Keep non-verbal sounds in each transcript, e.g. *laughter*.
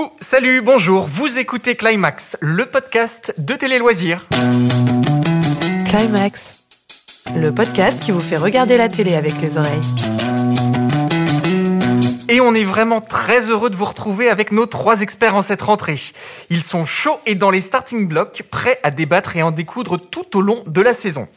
Coucou, salut, bonjour, vous écoutez Climax, le podcast de Télé Loisirs. Climax, le podcast qui vous fait regarder la télé avec les oreilles. Et on est vraiment très heureux de vous retrouver avec nos trois experts en cette rentrée. Ils sont chauds et dans les starting blocks, prêts à débattre et en découdre tout au long de la saison.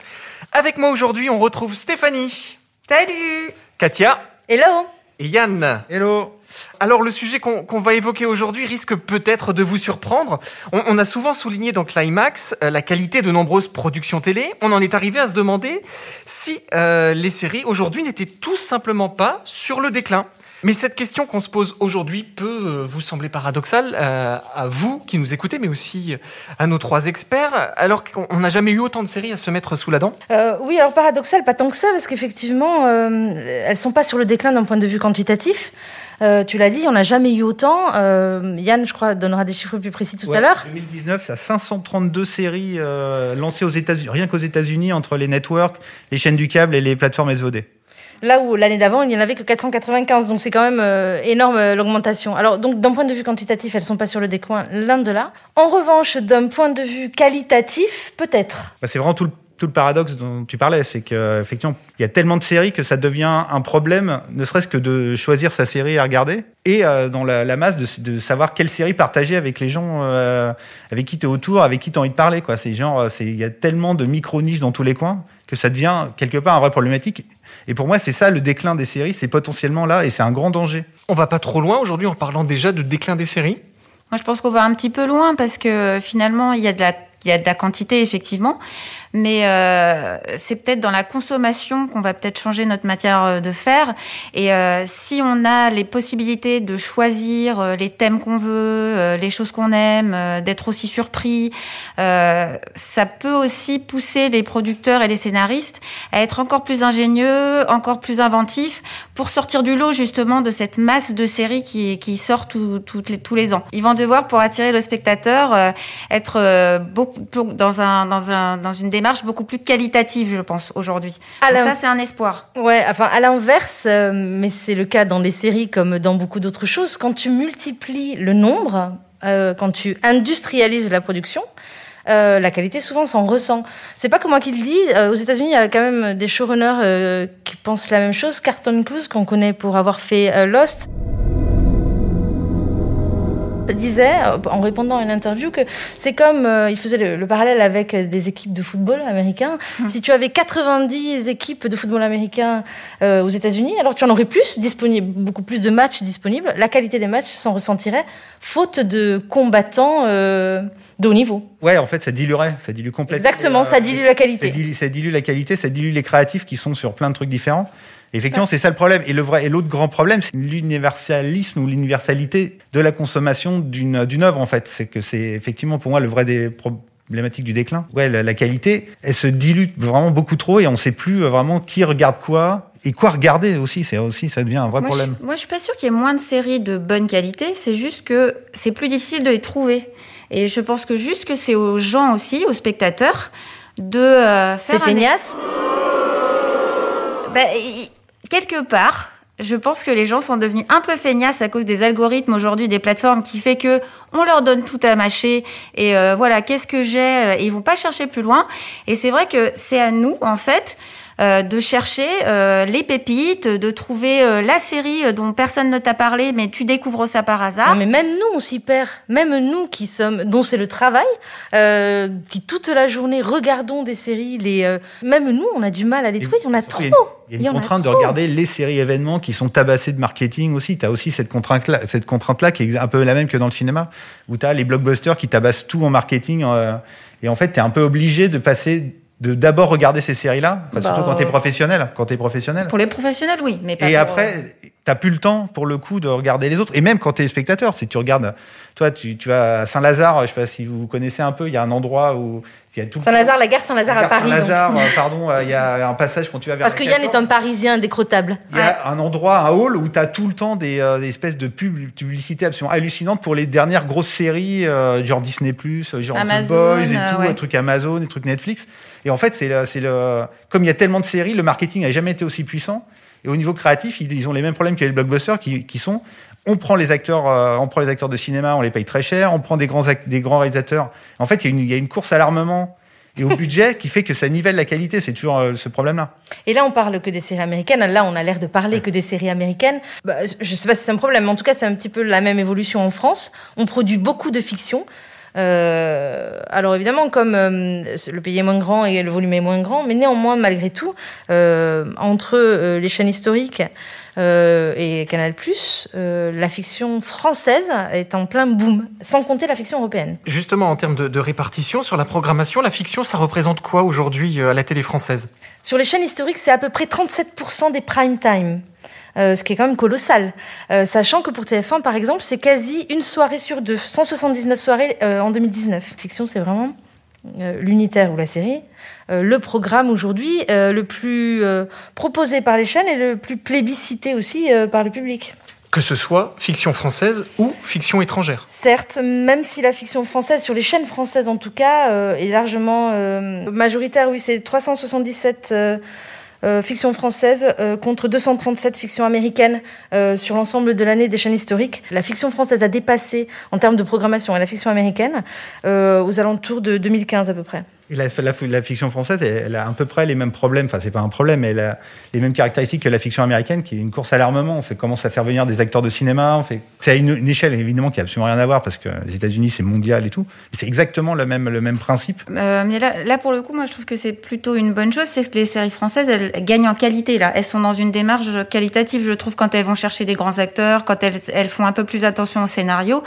Avec moi aujourd'hui, on retrouve Stéphanie. Salut Katia. Hello Et Yann. Hello Alors le sujet qu'on va évoquer aujourd'hui risque peut-être de vous surprendre. On, a souvent souligné dans Climax euh, la qualité de nombreuses productions télé. On en est arrivé à se demander si euh, les séries aujourd'hui n'étaient tout simplement pas sur le déclin. Mais cette question qu'on se pose aujourd'hui peut euh, vous sembler paradoxale à vous qui nous écoutez, mais aussi à nos trois experts, alors qu'on n'a jamais eu autant de séries à se mettre sous la dent Oui, alors paradoxal, pas tant que ça, parce qu'effectivement, euh, elles sont pas sur le déclin d'un point de vue quantitatif. Euh, tu l'as dit, on n'a jamais eu autant. Euh, Yann, je crois, donnera des chiffres plus précis tout ouais, à l'heure. 2019, ça a 532 séries euh, lancées aux États-Unis, rien qu'aux États-Unis, entre les networks, les chaînes du câble et les plateformes SVOD. Là où l'année d'avant, il n'y en avait que 495, donc c'est quand même énorme l'augmentation. Alors donc d'un point de vue quantitatif, elles sont pas sur le décoin, l'un de là. En revanche, d'un point de vue qualitatif, peut-être. Bah, c'est vraiment tout le tout le paradoxe dont tu parlais, c'est qu'effectivement, il y a tellement de séries que ça devient un problème, ne serait-ce que de choisir sa série à regarder, et euh, dans la, la masse de, de, savoir quelle série partager avec les gens euh, avec qui tu es autour, avec qui tu as envie de parler. Quoi. C'est genre, il y a tellement de micro-niches dans tous les coins que ça devient quelque part un vrai problématique. Et pour moi, c'est ça le déclin des séries, c'est potentiellement là, et c'est un grand danger. On va pas trop loin aujourd'hui en parlant déjà de déclin des séries? Moi, je pense qu'on va un petit peu loin parce que finalement, il y a de la il y a de la quantité effectivement, mais euh, c'est peut-être dans la consommation qu'on va peut-être changer notre matière de faire. Et euh, si on a les possibilités de choisir euh, les thèmes qu'on veut, euh, les choses qu'on aime, euh, d'être aussi surpris, euh, ça peut aussi pousser les producteurs et les scénaristes à être encore plus ingénieux, encore plus inventifs pour sortir du lot justement de cette masse de séries qui, qui sort tout, tout les, tous les ans. Ils vont devoir pour attirer le spectateur euh, être beaucoup dans, un, dans, un, dans une démarche beaucoup plus qualitative, je pense, aujourd'hui. Ça, c'est un espoir. Ouais, enfin, à l'inverse, euh, mais c'est le cas dans les séries comme dans beaucoup d'autres choses, quand tu multiplies le nombre, euh, quand tu industrialises la production, euh, la qualité souvent s'en ressent. C'est pas que moi qui le dis. Euh, aux États-Unis, il y a quand même des showrunners euh, qui pensent la même chose. Carton Cruise, qu'on connaît pour avoir fait Lost disait en répondant à une interview que c'est comme euh, il faisait le, le, parallèle avec des équipes de football américain. Mmh. Si tu avais 90 équipes de football américain euh, aux États-Unis, alors tu en aurais plus disponible, beaucoup plus de matchs disponibles. La qualité des matchs s'en ressentirait, faute de combattants euh, de haut niveau. Ouais, en fait, ça diluerait, ça dilue complètement. Exactement, ça dilue la qualité. Ça dilue, ça dilue la qualité, ça dilue les créatifs qui sont sur plein de trucs différents. Effectivement, c'est ça le problème. Et le vrai, et l'autre grand problème, c'est l'universalisme ou l'universalité de la consommation d'une d'une œuvre. En fait, c'est que c'est effectivement pour moi le vrai des problématiques du déclin. Ouais, la, la, qualité, elle se dilue vraiment beaucoup trop et on ne sait plus vraiment qui regarde quoi. Et quoi regarder aussi, c'est aussi ça devient un vrai moi, problème. Je, moi, je suis pas sûre qu'il y ait moins de séries de bonne qualité. C'est juste que c'est plus difficile de les trouver. Et je pense que juste que c'est aux gens aussi, aux spectateurs, de euh, faire. C'est feignasse? Bah, quelque part, je pense que les gens sont devenus un peu feignasses à cause des algorithmes aujourd'hui des plateformes qui fait que on leur donne tout à mâcher et euh, voilà qu'est-ce que j'ai et ils vont pas chercher plus loin. Et c'est vrai que c'est à nous en fait euh, de chercher euh, les pépites, de trouver euh, la série dont personne ne t'a parlé, mais tu découvres ça par hasard. Non, mais même nous, on s'y perd. Même nous qui sommes, dont c'est le travail, euh, qui toute la journée regardons des séries, les, euh, même nous, on a du mal à les trouver. Il y en a trop. Il y a une contrainte de regarder les séries événements qui sont tabassées de marketing aussi. Tu as aussi cette contrainte-là, cette contrainte-là qui est un peu la même que dans le cinéma, où tu as les blockbusters qui tabassent tout en marketing. Euh, et en fait, tu es un peu obligé de passer de d'abord regarder ces séries-là, bah, surtout quand tu es professionnel. Quand es professionnel. Pour les professionnels, oui, mais pas Et pour... après, t'as plus le temps pour le coup de regarder les autres. Et même quand tu es spectateur, si tu regardes, toi, tu, tu vas à Saint-Lazare, je sais pas si vous connaissez un peu, il y a un endroit où il y a tout. Saint-Lazare, la gare Saint-Lazare à Paris. Saint-Lazare, pardon, il y a un passage quand tu vas vers. Parce que Yann est un Parisien décrottable. Il y a ouais. un endroit, un hall où tu as tout le temps des, euh, des espèces de pub, publicités absolument hallucinantes pour les dernières grosses séries, euh, genre Disney+, genre Amazon, The Boys et tout, ouais. des trucs Amazon, des trucs Netflix. Et en fait, c'est le, c'est le, comme il y a tellement de séries, le marketing n'a jamais été aussi puissant. Et au niveau créatif, ils ont les mêmes problèmes que les blockbusters qui, qui sont on prend les acteurs, euh, on prend les acteurs de cinéma, on les paye très cher, on prend des grands, des grands réalisateurs. En fait, il y, a une, il y a une course à l'armement et au *laughs* budget qui fait que ça nivelle la qualité. C'est toujours euh, ce problème-là. Et là, on parle que des séries américaines. Là, on a l'air de parler que des séries américaines. Bah, je sais pas si c'est un problème, mais en tout cas, c'est un petit peu la même évolution en France. On produit beaucoup de fiction. Euh, alors évidemment, comme euh, le pays est moins grand et le volume est moins grand, mais néanmoins, malgré tout, euh, entre euh, les chaînes historiques euh, et Canal+, la fiction française est en plein boom, sans compter la fiction européenne. Justement, en termes de, de répartition sur la programmation, la fiction, ça représente quoi aujourd'hui à la télé française? Sur les chaînes historiques, c'est à peu près 37% des prime time. Euh, ce qui est quand même colossal. Euh, sachant que pour TF1, par exemple, c'est quasi une soirée sur deux, 179 soirées euh, en 2019. Fiction, c'est vraiment l'unitaire ou la série. Le programme aujourd'hui le plus proposé par les chaînes et le plus plébiscité aussi par le public. Que ce soit fiction française ou fiction étrangère. Certes, même si la fiction française, sur les chaînes françaises en tout cas, est largement majoritaire, oui, c'est 377 euh, fiction française euh, contre 237 fictions américaines euh, sur l'ensemble de l'année des chaînes historiques. La fiction française a dépassé, en termes de programmation, la fiction américaine aux alentours de 2015 à peu près. La, fiction française, elle a à peu près les mêmes problèmes. Enfin, c'est pas un problème, mais elle a les mêmes caractéristiques que la fiction américaine, qui est une course à l'armement. On commence à faire venir des acteurs de cinéma. On fait, c'est à une, échelle évidemment qui a absolument rien à voir parce que les États-Unis c'est mondial et tout. Mais c'est exactement le même le même principe. Euh, mais là, pour le coup, moi, je trouve que c'est plutôt une bonne chose, c'est que les séries françaises, elles gagnent en qualité. Là, elles sont dans une démarche qualitative, je trouve, quand elles vont chercher des grands acteurs, quand elles font un peu plus attention au scénario.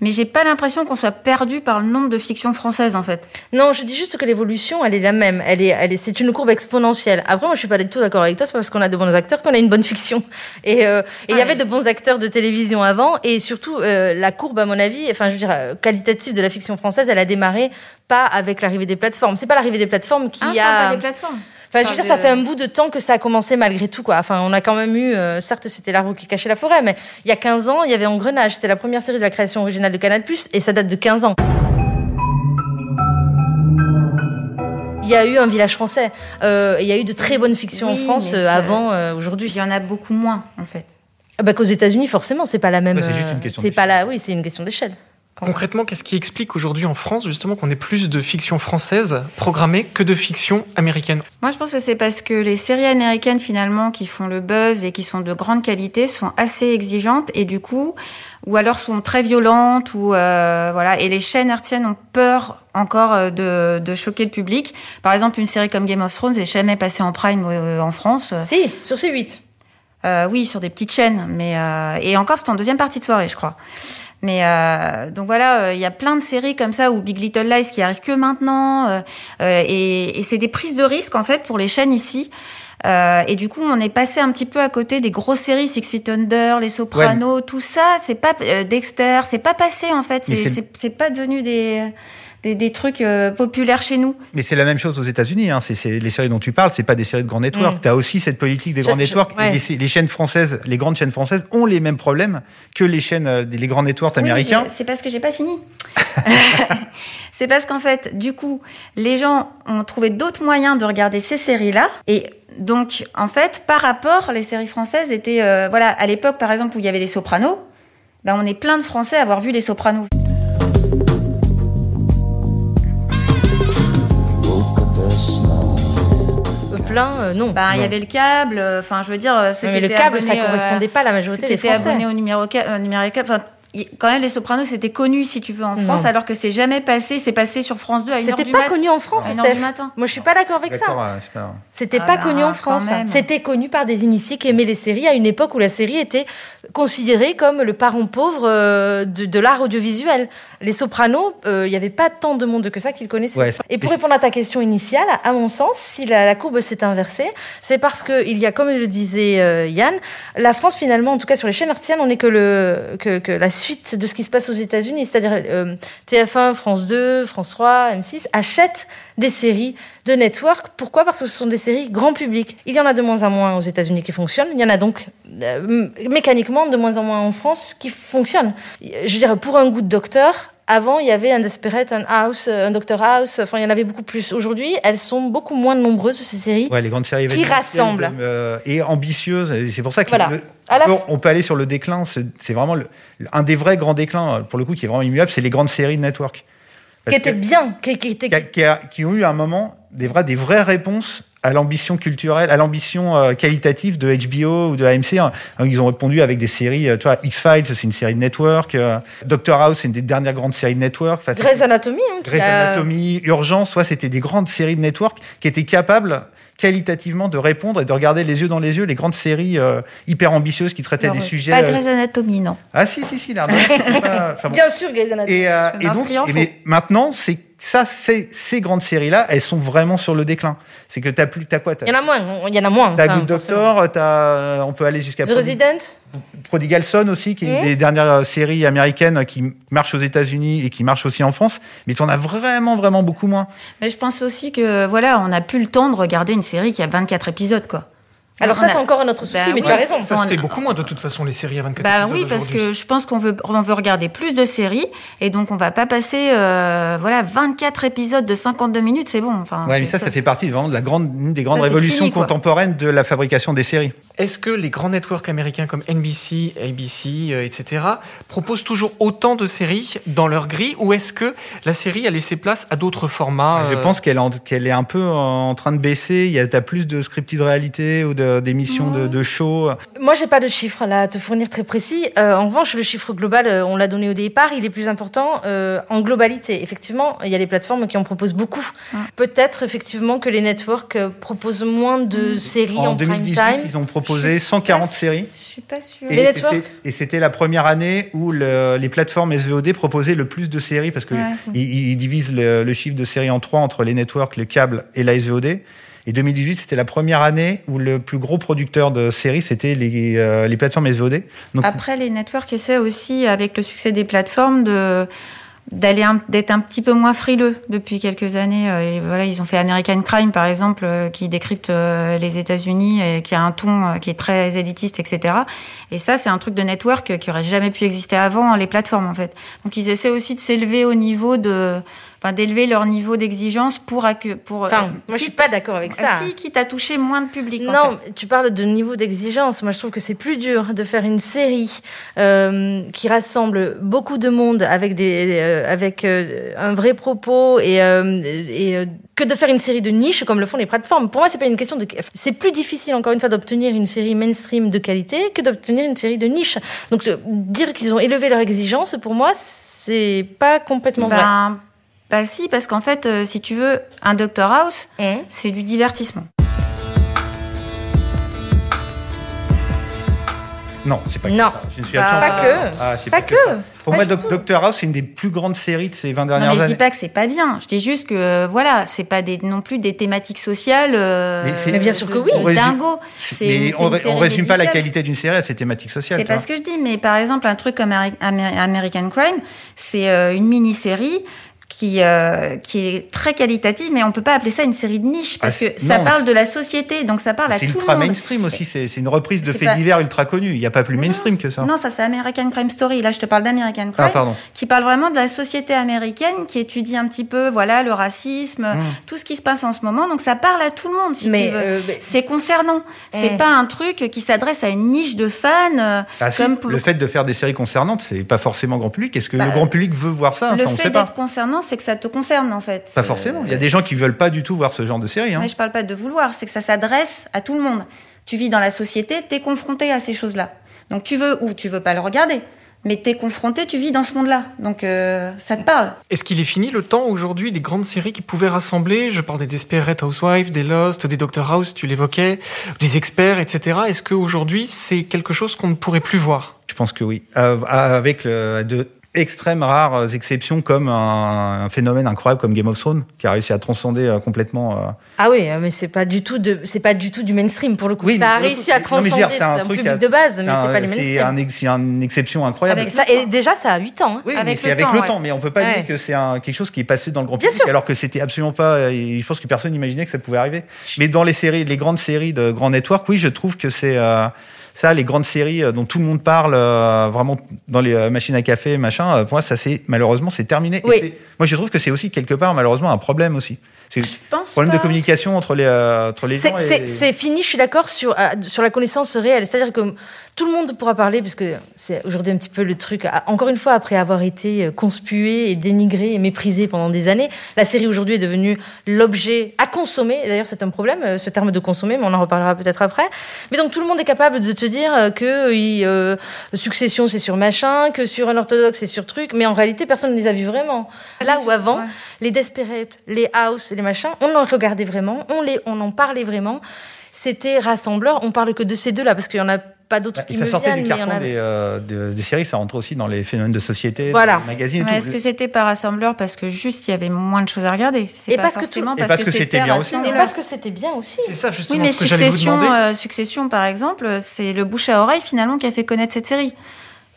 Mais j'ai pas l'impression qu'on soit perdu par le nombre de fictions françaises, en fait. Non, je dis juste que l'évolution, elle est la même. Elle est, elle est, c'est une courbe exponentielle. Après, moi, je suis pas du tout d'accord avec toi. C'est parce qu'on a de bons acteurs qu'on a une bonne fiction. Et euh, il y avait de bons acteurs de télévision avant. Et surtout, euh, la courbe, à mon avis, enfin, je veux dire, euh, qualitative de la fiction française, elle a démarré pas avec l'arrivée des plateformes. C'est pas l'arrivée des plateformes qui ah, a. Pas des plateformes. Enfin, je veux dire, ça fait un bout de temps que ça a commencé malgré tout, quoi. Enfin, on a quand même eu, euh, certes, c'était l'arbre qui cachait la forêt, mais il y a 15 ans, il y avait Engrenage. C'était la première série de la création originale de Canal+, et ça date de 15 ans. Il y a eu un village français. Euh, il y a eu de très bonnes fictions Oui, en France euh, avant euh, aujourd'hui. Il y en a beaucoup moins, en fait. Ah bah qu'aux États-Unis, forcément, c'est pas la même. Ouais, c'est juste euh, une question C'est pas la. Oui, c'est une question d'échelle. Concrètement, qu'est-ce qui explique aujourd'hui en France justement qu'on ait plus de fiction française programmée que de fiction américaine? Moi, je pense que c'est parce que les séries américaines, finalement, qui font le buzz et qui sont de grande qualité, sont assez exigeantes et du coup, ou alors sont très violentes, ou euh, voilà. Et les chaînes hertziennes ont peur encore euh, de, de choquer le public. Par exemple, une série comme Game of Thrones n'est jamais passée en prime euh, en France. Si, sur ces 8. Euh, oui, sur des petites chaînes, mais euh, et encore c'était en deuxième partie de soirée, je crois. Mais euh, donc voilà, euh, il y a plein de séries comme ça ou Big Little Lies qui arrivent que maintenant, euh, euh, et, et c'est des prises de risques en fait pour les chaînes ici. Euh, et du coup, on est passé un petit peu à côté des grosses séries, Six Feet Under, Les Sopranos, tout ça. C'est pas euh, Dexter, c'est pas passé en fait. C'est pas devenu des des, des trucs euh, populaires chez nous. Mais c'est la même chose aux États-Unis. Hein. C'est, les séries dont tu parles, c'est pas des séries de grands networks. Mm. Tu as aussi cette politique des Je- grands je- networks. ouais. Et les, les chaînes françaises, les grandes chaînes françaises ont les mêmes problèmes que les chaînes, euh, les grands networks Oui, américains. C'est parce que j'ai pas fini. *laughs* *laughs* c'est parce qu'en fait, du coup, les gens ont trouvé d'autres moyens de regarder ces séries-là. Et donc, en fait, par rapport, les séries françaises étaient, euh, voilà, à l'époque, par exemple, où il y avait les Sopranos, ben, on est plein de Français à avoir vu les Sopranos. Plein, euh, non. Ben, il y avait le câble, euh, enfin, je veux dire, euh, ceux Ouais, qui mais le câble, ça abonnés, euh, correspondait pas à la majorité ceux qui des étaient Français. abonnés au numéro 4, euh, numéro 4, enfin, quand même, les Sopranos, c'était connu, si tu veux, en Non. France, alors que c'est jamais passé, c'est passé sur France 2 à 1h C'était du pas mat- connu en France, Steph. matin. Moi, je suis pas d'accord avec ça. Pas- C'était Ah pas bah, connu en France. même. C'était connu par des initiés qui aimaient les séries à une époque où la série était considérée comme le parent pauvre euh, de, de l'art audiovisuel. Les Sopranos, euh, il y avait pas tant de monde que ça qui le connaissait. Ouais, Et pour répondre à ta question initiale, à mon sens, si la, la courbe s'est inversée, c'est parce que il y a, comme le disait euh, Yann, la France finalement, en tout cas sur les chaînes hertziennes, on n'est que le que, que la suite de ce qui se passe aux États-Unis, c'est-à-dire euh, TF1, France 2, France 3, M6 achètent des séries de network. Pourquoi? Parce que ce sont des séries grand public. Il y en a de moins en moins aux États-Unis qui fonctionnent. Il y en a donc euh, mécaniquement de moins en moins en France qui fonctionnent. Je veux dire, pour un goût de docteur, Avant, il y avait un Desperate, un House, un Doctor House. Enfin, il y en avait beaucoup plus. Aujourd'hui, elles sont beaucoup moins nombreuses ces séries. Ouais, les grandes séries qui rassemblent euh, et ambitieuses. C'est pour ça que voilà. le, on, peut, aller sur le déclin. C'est vraiment le, un des vrais grands déclins pour le coup qui est vraiment immuable, c'est les grandes séries de network. Qui étaient bien, qui, qui, étaient... qui, qui, ont eu un moment des vraies réponses à l'ambition culturelle, à l'ambition euh, qualitative de HBO ou de AMC. Hein. Ils ont répondu avec des séries, euh, tu vois, X-Files, c'est une série de network, euh, Doctor House, c'est une des dernières grandes séries de network. Enfin, Grey's Anatomy. Hein, Grey's Anatomy, Urgence, soit c'était des grandes séries de network qui étaient capables qualitativement de répondre et de regarder les yeux dans les yeux les grandes séries hyper ambitieuses qui traitaient des sujets. Pas Grey's Anatomy, non. Ah si, si, si, là. *laughs* Bien sûr, Grey's Anatomy. Et, et donc, mais maintenant, c'est ça, ces, ces grandes séries-là, elles sont vraiment sur le déclin. C'est que t'as plus, t'as quoi Il y en a moins. Il y en a moins. T'as Good Doctor, t'as, on peut aller jusqu'à. The Resident. Prodigal Son aussi, qui est une mmh. des dernières séries américaines qui marche aux États-Unis et qui marche aussi en France. Mais t'en as vraiment, vraiment beaucoup moins. Mais je pense aussi que voilà, on n'a plus le temps de regarder une série qui a 24 épisodes, quoi. Alors ça, c'est encore un autre souci, bah mais tu as raison. Ça se fait beaucoup moins de toute façon, les séries à 24 bah, épisodes Oui, parce que je pense qu'on veut, on veut regarder plus de séries, et donc on va pas passer euh, voilà, 24 épisodes de 52 minutes, c'est bon. Enfin, ouais, mais ça, ça, fait partie vraiment de la grande, une des grandes révolutions contemporaines de la fabrication des séries. Est-ce que les grands networks américains comme NBC, ABC, euh, etc., proposent toujours autant de séries dans leur grille, ou est-ce que la série a laissé place à d'autres formats Je euh pense qu'elle qu'elle est un peu en train de baisser. Il y a plus de scripted réalité ou de d'émissions de, de, show Moi, j'ai pas de chiffres là à te fournir très précis. Euh, en revanche, le chiffre global, euh, on l'a donné au départ, il est plus important euh, en globalité. Effectivement, il y a les plateformes qui en proposent beaucoup. Peut-être effectivement que les networks euh, proposent moins de séries en, en 2018, prime time. Ils ont proposé 140 séries. Je suis pas sûre. Et c'était la première année où le, les plateformes SVOD proposaient le plus de séries parce que ils, divisent le, le, chiffre de séries en trois entre les networks, le câble et la SVOD. Et 2018, c'était la première année où le plus gros producteur de séries, c'était les, euh, les plateformes SVOD. Après, les networks essaient aussi, avec le succès des plateformes, d'aller d'être un petit peu moins frileux depuis quelques années. Euh, et voilà ils ont fait American Crime par exemple euh, qui décrypte les États-Unis et qui a un ton qui est très élitiste etc et ça c'est un truc de network qui aurait jamais pu exister avant les plateformes en fait. Donc ils essaient aussi de s'élever au niveau de enfin d'élever leur niveau d'exigence pour pour enfin euh, moi je suis pas d'accord avec ça. Si qui t'a touché moins de public non tu parles de niveau d'exigence. Moi je trouve que c'est plus dur de faire une série euh, qui rassemble beaucoup de monde avec des euh, avec euh, un vrai propos et, et que de faire une série de niche comme le font les plateformes. Pour moi c'est pas une question de c'est plus difficile encore une fois d'obtenir une série mainstream de qualité que d'obtenir une série de niche donc dire qu'ils ont élevé leur exigence pour moi c'est pas complètement ben, vrai bah si, parce qu'en fait, euh, si tu veux, un Doctor House, mmh. c'est du divertissement. Non, c'est pas non. que Je ne suis bah, pas, que. Ah, pas, que. Pour moi, Doctor House, c'est une des plus grandes séries de ces 20 dernières non, mais Je dis pas que c'est pas bien. Je dis juste que voilà, c'est pas des, non plus des thématiques sociales. Euh, mais, bien sûr que oui. Dingo. Mais on, on résume pas la qualité d'une série à ses thématiques sociales. C'est pas ce que je dis, mais par exemple, un truc comme American Crime, c'est euh, une mini-série qui, euh, qui est très qualitative, mais on peut pas appeler ça une série de niche parce ah, que ça parle de la société, donc ça parle à tout le monde. C'est ultra mainstream aussi, c'est une reprise de faits divers ultra connus. Il n'y a pas plus mainstream que ça. Non, ça c'est American Crime Story. Là, je te parle d'American Crime, ah, qui parle vraiment de la société américaine, qui étue un petit peu, voilà, le racisme, hmm. tout ce qui se passe en ce moment. Donc ça parle à tout le monde, si mais tu veux. Euh, c'est concernant. C'est eh. pas un truc qui s'adresse à une niche de fans. Euh, ah, comme Le fait de faire des séries concernantes, c'est pas forcément grand public. Est-ce que le bah, grand public veut voir ça? Le ça, on fait pas. concernant, c'est que ça te concerne en fait. Pas forcément. Il y a des gens qui veulent pas du tout voir ce genre de série. Hein. Mais je parle pas de vouloir, c'est que ça s'adresse à tout le monde. Tu vis dans la société, tu es confronté à ces choses-là. Donc tu veux ou tu veux pas le regarder. Mais tu es confronté, tu vis dans ce monde-là. Donc euh, ça te parle. Est-ce qu'il est fini le temps aujourd'hui des grandes séries qui pouvaient rassembler? Je parle des Desperate Housewives, des Lost, des Doctor House, tu l'évoquais, des experts, etc. Est-ce qu'aujourd'hui c'est quelque chose qu'on ne pourrait plus voir? Je pense que oui. Euh, avec le, de, extrêmes rares exceptions comme un, phénomène incroyable comme Game of Thrones qui a réussi à transcender euh, complètement euh, ah oui mais c'est pas du tout de c'est pas du tout du mainstream pour le coup. Oui, ça a réussi à transcender c'est un, public de base mais c'est pas le mainstream. c'est un, une exception incroyable. Ça, et déjà ça a 8 ans hein. oui avec c'est avec le temps mais on peut pas dire que c'est quelque chose qui est passé dans le grand public alors que c'était absolument pas je pense que personne n'imaginait que ça pouvait arriver. Mais dans les séries les grandes séries de grands networks oui je trouve que c'est euh, Ça, les grandes séries euh, dont tout le monde parle, euh, vraiment dans les euh, machines à café, machin, pour moi, ça c'est malheureusement c'est terminé. Oui. moi, je trouve que c'est aussi quelque part malheureusement un problème aussi. C'est Je pense problème de communication entre les euh, entre les C'est- gens. C'est fini, je suis d'accord sur, sur la connaissance réelle. C'est-à-dire que tout le monde pourra parler, puisque c'est aujourd'hui un petit peu le truc. Ah, Encore une fois, après avoir été euh, conspué et dénigré et méprisé pendant des années, la série aujourd'hui est devenue l'objet à consommer. D'ailleurs, c'est un problème, euh, ce terme de consommer, mais on en reparlera peut-être après. Mais donc tout le monde est capable de te dire euh, que euh, Succession c'est sur machin, que sur un orthodoxe c'est sur truc, mais en réalité personne ne les a vus vraiment. Là où avant, Ouais. les Desperate, les House, les machins, on en regardait vraiment, on les, on en parlait vraiment. C'était rassembleur. On parle que de ces deux-là parce qu'il y en a pas d'autres Bah, qui ça me sortait viennent, du mais a. des, euh, de- des séries, ça rentre aussi dans les phénomènes de société, Voilà. des magazines Ouais, Est-ce que c'était par rassembleur parce que juste il y avait moins de choses à regarder? C'est Et pas parce que forcément tout- et parce que c'était bien aussi. Et parce que c'était bien aussi. C'est ça justement Oui, mais ce que j'allais vous demander. euh, Succession, par exemple, c'est le bouche à oreille finalement qui a fait connaître cette série.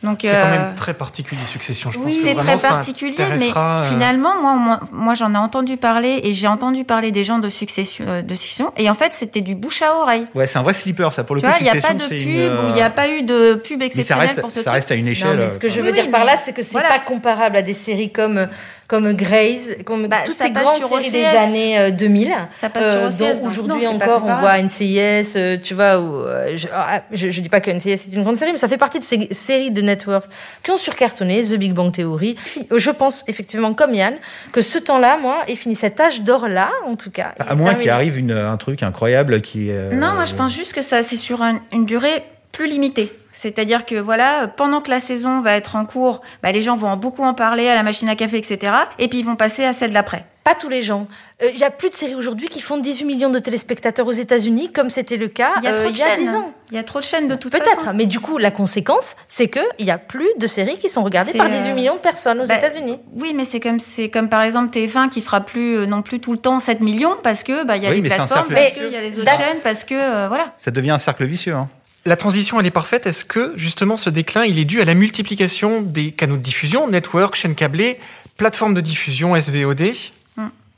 Donc, C'est quand euh, même très particulier, Succession. Je pense Oui, que c'est vraiment, très ça particulier, mais euh, finalement, moi, moi, moi, j'en ai entendu parler et j'ai entendu parler des gens de Succession, euh, de Succession, et en fait, c'était du bouche à oreille. Ouais, c'est un vrai slipper, ça pour le Tu coup. vois, il n'y a pas de pub il euh, n'y a pas eu de pub ça exceptionnelle reste, pour ce ça truc. reste à une échelle. Non, mais ce que je Oui, veux oui, dire par là, c'est que c'est voilà. pas comparable à des séries comme comme Grey's, comme Bah, toutes ces grandes séries des années euh, 2000. Ça passe euh, sur OCS, dont aujourd'hui encore on voit NCIS, euh, tu vois, où, euh, je, ah, je, je dis pas que NCIS est une grande série, mais ça fait partie de ces séries de network qui ont surcartonné, The Big Bang Theory. Je pense effectivement, comme Yann, que ce temps-là, moi, est fini. Cet âge d'or-là, en tout cas. À moins qu'il arrive une- un truc incroyable qui. euh, Non, moi je pense juste que ça c'est sur un- une durée plus limitée. C'est-à-dire que voilà, pendant que la saison va être en cours, bah, les gens vont en beaucoup en parler à la machine à café, etc. Et puis ils vont passer à celle d'après. Pas tous les gens. Euh, Il y a plus de séries aujourd'hui qui font 18 millions de téléspectateurs aux États-Unis, comme c'était le cas Il y a euh, il y a chaînes. 10 ans. Il y a trop de chaînes de toute Peut-être, façon. mais du coup, la conséquence, c'est que il y a plus de séries qui sont regardées par 18 euh, millions de personnes aux bah, États-Unis. Oui, mais c'est comme c'est comme par exemple TF1 qui fera plus euh, non plus tout le temps 7 millions parce que bah il y a Oui, les plateformes, parce qu'il y a les autres chaînes, parce que euh, voilà. Ça devient un cercle vicieux. Hein. La transition, elle est parfaite. Est-ce que, justement, ce déclin, il est dû à la multiplication des canaux de diffusion, network, chaînes câblées, plateformes de diffusion, SVOD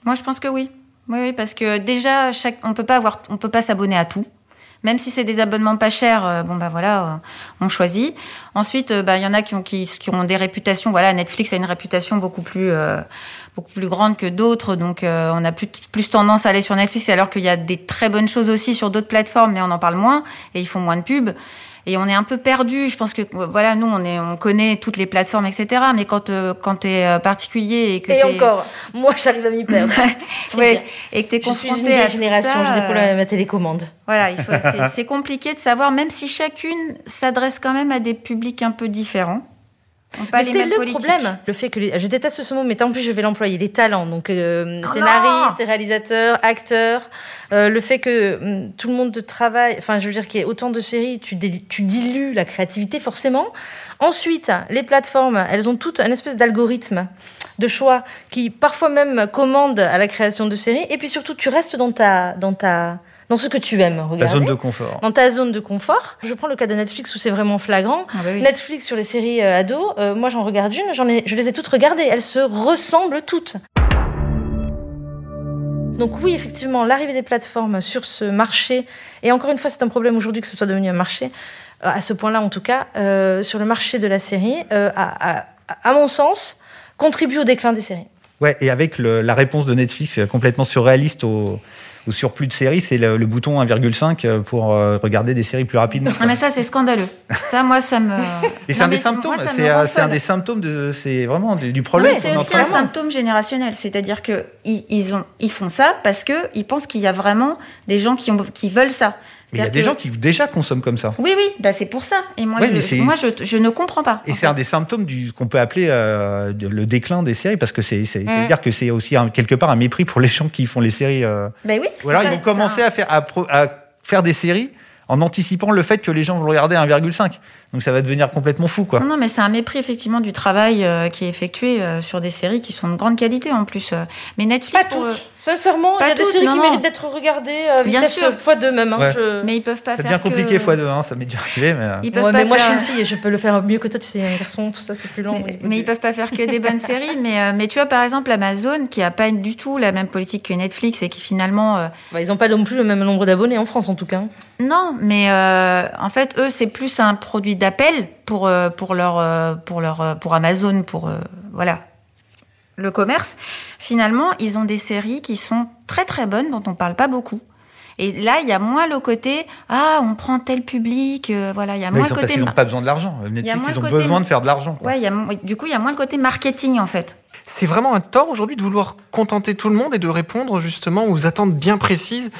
Moi, je pense que oui. Oui, oui, parce que déjà, chaque, on peut pas avoir, on peut pas s'abonner à tout. Même si c'est des abonnements pas chers, euh, bon bah voilà, euh, on choisit. Ensuite, euh, bah il y en a qui ont qui, qui ont des réputations. Voilà, Netflix a une réputation beaucoup plus beaucoup plus grande que d'autres, donc euh, on a plus plus tendance à aller sur Netflix, alors qu'il y a des très bonnes choses aussi sur d'autres plateformes, mais on en parle moins et ils font moins de pubs. Et on est un peu perdu. Je pense que euh, voilà, nous on est, on connaît toutes les plateformes, etc. Mais quand euh, quand t'es euh, particulier et que Et encore, moi, j'arrive à m'y perdre. *laughs* Ouais, et que t'es Je suis confronté une à génération, ça, j'ai des euh, problèmes avec ma télécommande. Voilà, il faut, *laughs* c'est, c'est compliqué de savoir, même si chacune s'adresse quand même à des publics un peu différents. Ont pas Mais les c'est le politiques. problème, le fait que les- je déteste ce mot, mais en plus je vais l'employer. Les talents, donc euh, Oh scénaristes, réalisateurs, acteurs, euh, le fait que hum, tout le monde travaille, enfin je veux dire qu'il y ait autant de séries, tu, dé- tu dilues la créativité forcément. Ensuite, les plateformes, elles ont toutes un espèce d'algorithme de choix qui parfois même commande à la création de séries. Et puis surtout, tu restes dans ta, dans ta, dans ce que tu aimes La regarder. zone de confort. Dans ta zone de confort. Je prends le cas de Netflix où c'est vraiment flagrant. Ah bah oui. Netflix sur les séries euh, ados, euh, moi j'en regarde une, j'en ai, je les ai toutes regardées, elles se ressemblent toutes. Donc oui, effectivement, l'arrivée des plateformes sur ce marché, et encore une fois, c'est un problème aujourd'hui que ce soit devenu un marché, euh, à ce point-là en tout cas, euh, sur le marché de la série, euh, à, à- à mon sens, contribue au déclin des séries. Ouais, et avec le- la réponse de Netflix complètement surréaliste au, au surplus de séries, c'est le, le bouton 1,5 pour euh, regarder des séries plus rapidement. Ah, mais ça, c'est scandaleux. Ça, moi, ça me. *laughs* Et c'est un des symptômes. C'est euh, c'est un folle. des symptômes de. C'est vraiment du, problème. C'est aussi un symptôme générationnel. C'est-à-dire que ils, ils ont, ils font ça parce que ils pensent qu'il y a vraiment des gens qui, ont, qui veulent ça. Mais il y a des gens qui déjà consomment comme ça. Oui, oui, bah c'est pour ça. Et moi, Ouais, je, moi je, je ne comprends pas. Et c'est un des symptômes du qu'on peut appeler euh, le déclin des séries parce que c'est c'est Mm. c'est dire que c'est aussi un- quelque part un mépris pour les gens qui font les séries. euh. Ben oui. Ou alors ils vont commencer à faire à, pro- à faire des séries en anticipant le fait que les gens vont regarder à 1,5. Donc ça va devenir complètement fou, quoi. Non, non, mais c'est un mépris effectivement du travail euh, qui est effectué euh, sur des séries qui sont de grande qualité en plus. euh. Mais Netflix, Pas pour, toutes. Sincèrement, il y a des toutes, séries non, qui non. méritent d'être regardées à Bien vitesse sûr. x2 même. hein, Ouais. je- mais ils peuvent pas faire. devient compliqué que... x2, hein, ça m'est déjà arrivé, mais. Ils peuvent Ouais, pas mais moi, je suis une fille et je peux le faire mieux que toi. Tu sais, un garçon, tout ça, c'est plus lent. Mais, faut mais ils peuvent pas faire que des bonnes séries. Mais, euh, mais tu vois, par exemple, Amazon, qui a pas du tout la même politique que Netflix et qui finalement. euh, Bah, ils n'ont pas non plus le même nombre d'abonnés en France, en tout cas. Non, mais euh, en fait, eux, c'est plus un produit d'appel pour, euh, pour, leur, euh, pour, leur, euh, pour Amazon, pour. voilà. Le commerce. Finalement, ils ont des séries qui sont très très bonnes, dont on parle pas beaucoup. Et là, il y a moins le côté ah on prend tel public, euh, voilà, il y a moins ils le côté qu'ils n'ont pas besoin de l'argent. Netflix, ils ont côté- besoin de faire de l'argent. ouais, y a du coup il y a moins le côté marketing en fait. C'est vraiment un tort aujourd'hui de vouloir contenter tout le monde et de répondre justement aux attentes bien précises,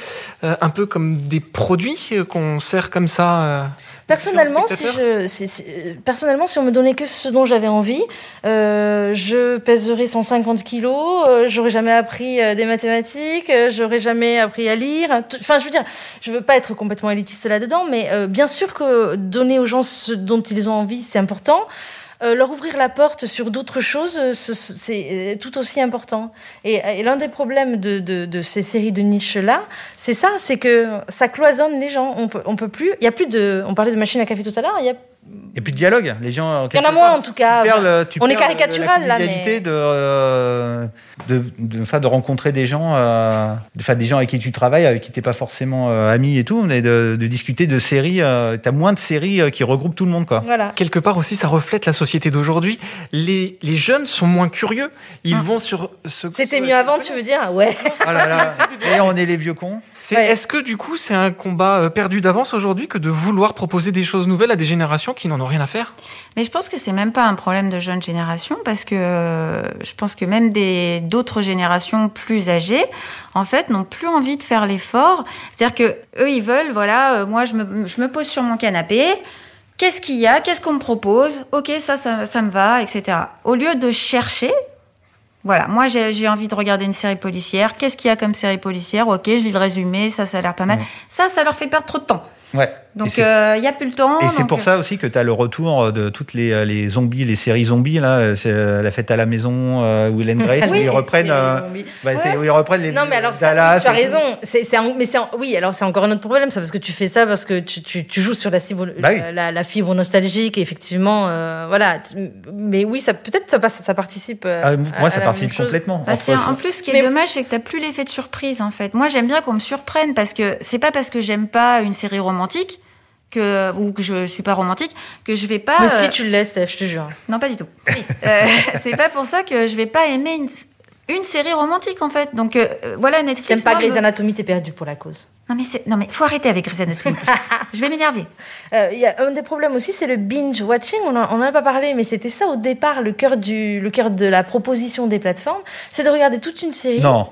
euh, un peu comme des produits qu'on sert comme ça. euh, Personnellement, si je, si- si- euh, personnellement, si on me donnait que ce dont j'avais envie, euh, je pèserais 150 kilos, euh, j'aurais jamais appris euh, des mathématiques, euh, j'aurais jamais appris à lire. Tout- Enfin, je veux dire, je veux pas être complètement élitiste là-dedans, mais euh, bien sûr que donner aux gens ce dont ils ont envie, c'est important. Euh, leur ouvrir la porte sur d'autres choses, euh, ce- ce- c'est euh, tout aussi important. Et, l'un des problèmes de, ces séries de niche-là, c'est ça, c'est que ça cloisonne les gens. On peut, on peut plus. Il y a plus de. On parlait de machine à café tout à l'heure. Il a. Il n'y a plus de dialogue. Les gens. Il y en a moins en tout cas. Tu perds le- tu On est caricatural, la là, mais- de, euh, de, de, enfin, de rencontrer des gens, euh, enfin, des gens avec qui tu travailles, avec qui tu n'es pas forcément euh, ami et tout, mais de, de discuter de séries. Euh, tu as moins de séries euh, qui regroupent tout le monde. Quoi. Voilà. Quelque part aussi, ça reflète la société d'aujourd'hui. Les, les jeunes sont moins curieux. Ils vont sur ce. C'était mieux avant, tu veux dire? Ouais. Oh là là. *laughs* Et on est les vieux cons. Ouais. Est-ce que du coup, c'est un combat euh, perdu d'avance aujourd'hui que de vouloir proposer des choses nouvelles à des générations qui n'en ont rien à faire Mais je pense que c'est même pas un problème de jeune génération parce que euh, je pense que même des d'autres générations plus âgées, en fait, n'ont plus envie de faire l'effort. C'est-à-dire que eux, ils veulent, voilà, euh, moi, je me, je me pose sur mon canapé. Qu'est-ce qu'il y a? Qu'est-ce qu'on me propose? Ok, ça, ça, ça me va, etc. Au lieu de chercher. Voilà, moi j'ai j'ai envie de regarder une série policière. Qu'est-ce qu'il y a comme série policière? Ok, je lis le résumé, ça, ça a l'air pas mal. Ça, ça leur fait perdre trop de temps. Ouais. Donc, c'est- il n'y a plus le temps. Et c'est pour euh, ça aussi que tu as le retour de toutes les, euh, les zombies, les séries zombies, là. C'est euh, La fête à la maison, euh, Will and Grace, *laughs* où ils reprennent. c'est- euh, bah, Ouais. c'est où ils reprennent les. Non, mais alors ça, Dallas tu as raison. C'est, c'est un- mais c'est, un- oui, alors c'est encore un autre problème, ça, parce que tu fais ça parce que tu, tu, tu joues sur la fibre, Bah oui. la, fibre nostalgique, et effectivement, euh, voilà. Tu- Mais oui, ça peut-être ça, passe- ça participe. euh, Ah, à- pour moi, ça participe complètement. Bah, c'est- ça- en plus, ce qui est Mais- dommage, c'est que t'as plus l'effet de surprise, en fait. Moi, j'aime bien qu'on me surprenne parce que c'est pas parce que j'aime pas une série romantique que, ou que je suis pas romantique que je vais pas. Mais euh, si tu le laisses, Steph, je te jure. Non, pas du tout. Euh, *laughs* c'est pas pour ça que je vais pas aimer une, une série romantique, en fait. Donc, euh, euh, voilà, Netflix. T'aimes pas Grey's Anatomy, t'es perdu pour la cause. Non, mais non, mais faut arrêter avec Grey's Anatomy. *laughs* je vais m'énerver. Euh, Il y a un des problèmes aussi, c'est le binge watching. On en, on en a pas parlé, mais c'était ça au départ, le cœur du, le cœur de la proposition des plateformes, c'est de regarder toute une série. Non.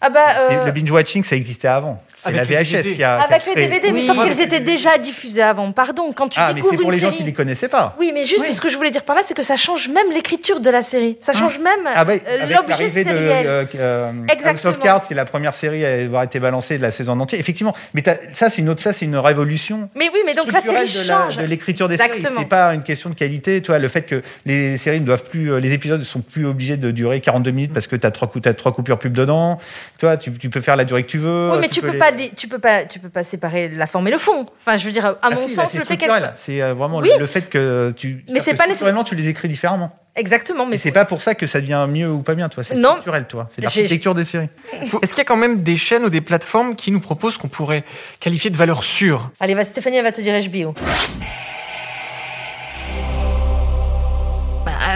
Ah bah. Euh, Le binge watching, ça existait avant. C'est Avec la les VHS DVD. qui a. Avec les. DVD, mais Oui. sauf qu'elles étaient déjà diffusées avant. Pardon, quand tu Ah, mais c'est pour une les gens qui ne les connaissaient pas. Oui, mais juste Oui. ce que je voulais dire par là, c'est que ça change même l'écriture de la série. Ça change même Ah bah, euh, l'objet l'arrivée de sériel. euh, euh, House Exactement. of Cards, qui est la première série à avoir été balancée de la saison en entier. Effectivement, mais ça c'est une autre, ça c'est une révolution. Mais oui, mais donc la série structurelle de la- change. de l'écriture des séries. Exactement. C'est pas une question de qualité. Tu vois, le fait que les séries ne doivent plus, euh, les épisodes ne sont plus obligés de durer 42 minutes parce que tu as trois, cou- t'as trois coupures pub dedans. Tu vois, tu, tu peux faire la durée que tu veux. Oui, mais tu peux pas, tu peux pas, tu peux pas séparer la forme et le fond. Enfin, je veux dire, à Ah mon si, sens, c'est le fait qu'elle. C'est euh, vraiment Oui. le, le fait que tu. Mais c'est pas nécessairement tu les écris différemment. Exactement, mais c'est pas pour ça que ça devient mieux ou pas bien, toi. C'est structurel, toi. C'est l'architecture des séries. Est-ce qu'il y a quand même des chaînes ou des plateformes qui nous proposent qu'on pourrait qualifier de valeur sûre Allez, va, Stéphanie, elle va te dire HBO.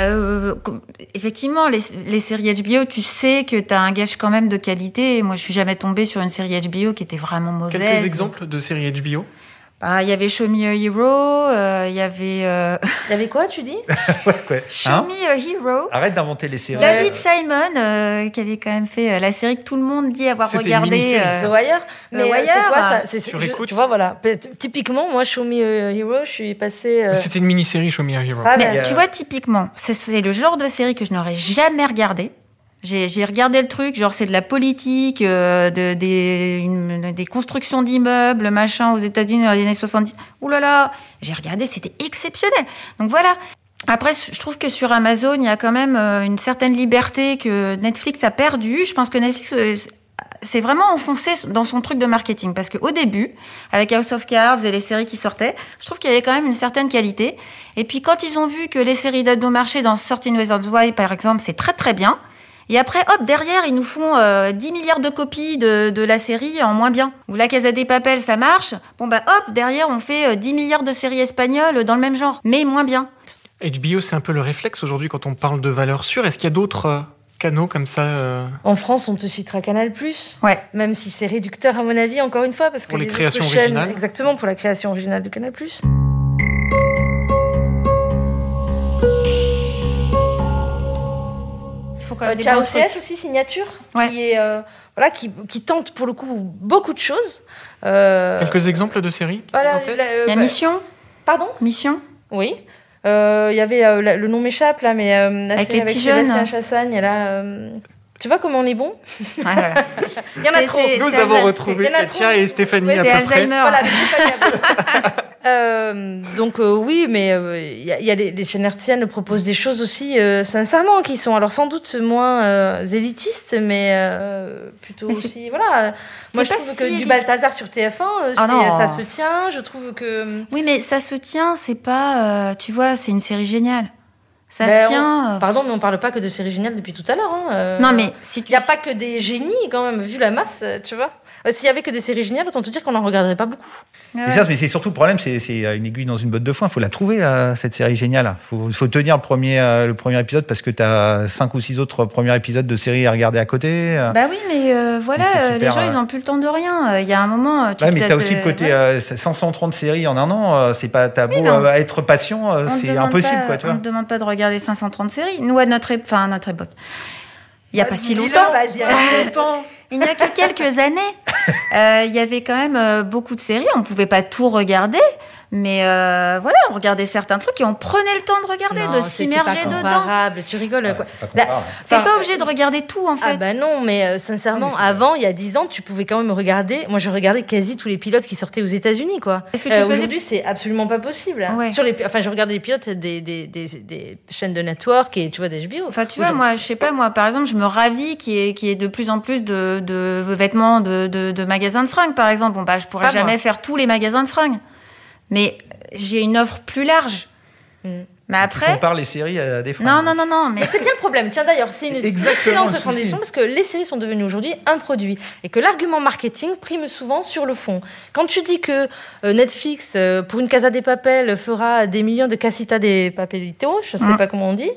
Euh, effectivement, les, les séries HBO, tu sais que tu as un gage quand même de qualité. Moi, je suis jamais tombée sur une série HBO qui était vraiment mauvaise. Quelques exemples de séries HBO Bah, Il y avait Show Me a Hero, euh, il y avait euh, Il y avait quoi, tu dis? *laughs* Ouais, ouais. Show Hein? Me a Hero. Arrête d'inventer les séries. David Simon, euh, qui avait quand même fait euh, la série que tout le monde dit avoir C'était une regardé. mini-série, euh, The Wire Mais The Wire, c'est quoi bah, ça C'est- sur je- écoute. Tu vois, voilà. Typiquement, moi, Show Me a Hero, je suis passée. euh, C'était une mini-série Show Me a Hero. Ah, Mais ben, a- tu vois, typiquement, c'est- c'est le genre de série que je n'aurais jamais regardé. J'ai regardé le truc, genre c'est de la politique, euh, de, des, constructions d'immeubles, machin, aux États-Unis dans les années 70. Ouh là là, j'ai regardé, c'était exceptionnel. Donc voilà. Après, je trouve que sur Amazon, il y a quand même euh, une certaine liberté que Netflix a perdue. Je pense que Netflix euh, s'est vraiment enfoncé dans son truc de marketing. Parce qu'au début, avec House of Cards et les séries qui sortaient, je trouve qu'il y avait quand même une certaine qualité. Et puis quand ils ont vu que les séries d'ado marché dans 13 Reasons Why, par exemple, c'est très très bien. Et après, hop, derrière, ils nous font euh, 10 milliards de copies de, de la série en moins bien. Ou La Casa des Papel, ça marche. Bon bah hop, derrière, on fait euh, 10 milliards de séries espagnoles dans le même genre, mais moins bien. HBO, c'est un peu le réflexe aujourd'hui quand on parle de valeurs sûres. Est-ce qu'il y a d'autres euh, canaux comme ça euh, En France, on te citera Canal+. Ouais. Même si c'est réducteur à mon avis, encore une fois, parce que Pour les autres créations chaînes- originales. exactement pour la création originale de Canal+. Faut quand Euh, même trucs. aussi, Signature, Ouais. qui est euh, voilà, qui, qui tente pour le coup beaucoup de choses. Euh, Quelques exemples de séries voilà, en tête la- euh, Il y a bah, Mission Pardon? Mission Oui. Euh, Il y avait euh, la- le nom m'échappe là, mais euh, la Avec série les avec petits Sébastien. Chassagne, là. euh, tu vois comment on est bon? Ouais, voilà. *laughs* Il y en a trop. Nous avons retrouvé Katia et Stéphanie Ouais, à C'est peu près. Alzheimer. Voilà, Stéphanie. *laughs* Euh, donc euh, oui, mais euh, il y a, y a les, les chaînes hertziennes proposent des choses aussi, euh, sincèrement, qui sont alors sans doute moins euh, élitistes, mais euh, plutôt Mais aussi, voilà. Moi, je trouve si que du. Balthazar sur TF1, euh, Ah ça se tient. Je trouve que Oui, mais ça se tient, c'est pas. euh, tu vois, c'est une série géniale. Ça Ben, se tient. euh, Pardon, mais on parle pas que de séries géniales depuis tout à l'heure. Hein. euh, Non, mais si Il n'y a pas que des génies, quand même, vu la masse, euh, tu vois. Euh, S'il y avait que des séries géniales, autant te dire qu'on n'en regarderait pas beaucoup. Ouais, Mais, c'est surtout le problème, c'est c'est une aiguille dans une botte de foin. Il faut la trouver, là, cette série géniale. Il faut, faut tenir le premier, euh, le premier épisode parce que tu as cinq ou six autres premiers épisodes de série à regarder à côté. euh. Bah oui, mais euh, voilà, euh, les gens, euh. ils ont plus le temps de rien. Euh, Il y a un moment. euh, Tu Ouais, mais tu as aussi le côté ouais. euh, 530 séries en un an. euh, c'est pas, t'as beau non. euh, être patient, euh, c'est impossible, pas- quoi, tu On ne demande pas de regarder 530 séries. Nous, à notre, ép- enfin, à notre époque. Il n'y a pas si longtemps. vas-y, arrête. *laughs* Il n'y a que quelques années. Euh, Il y avait quand même euh, beaucoup de séries. On ne pouvait pas tout regarder. Mais euh, voilà, on regardait certains trucs et on prenait le temps de regarder, Non, de s'immerger pas dedans. comparable. Tu rigoles, quoi. C'est pas La- comparable. T'es Enfin, pas obligé de regarder tout, en fait. Ah bah non, mais euh, sincèrement, Non, mais c'est avant, il y a 10 ans, tu pouvais quand même regarder. Moi, je regardais quasi tous les pilotes qui sortaient aux États-Unis, quoi. Est-ce que tu Euh, faisais- Aujourd'hui, c'est absolument pas possible. hein. Ouais. Sur les, enfin, je regardais les pilotes des, des, des, des chaînes de network et tu vois d'HBO. Enfin, tu vois, moi, je sais pas, moi, par exemple, je me ravis qu'il y ait, qu'il y ait de plus en plus de, de vêtements de, de, de magasins de fringues, par exemple. Bon, bah, je pourrais Pas jamais moi. faire tous les magasins de fringues. Mais j'ai une offre plus large. Mm. Mais Tu après. compares les séries à des fringues. Non, non, non, non, mais c'est bien le problème. Tiens, d'ailleurs, c'est une Exactement, excellente transition parce que les séries sont devenues aujourd'hui un produit et que l'argument marketing prime souvent sur le fond. Quand tu dis que euh, Netflix, euh, pour une Casa des Papel, fera des millions de Casita des Papelitos, je sais Mm. pas comment on dit,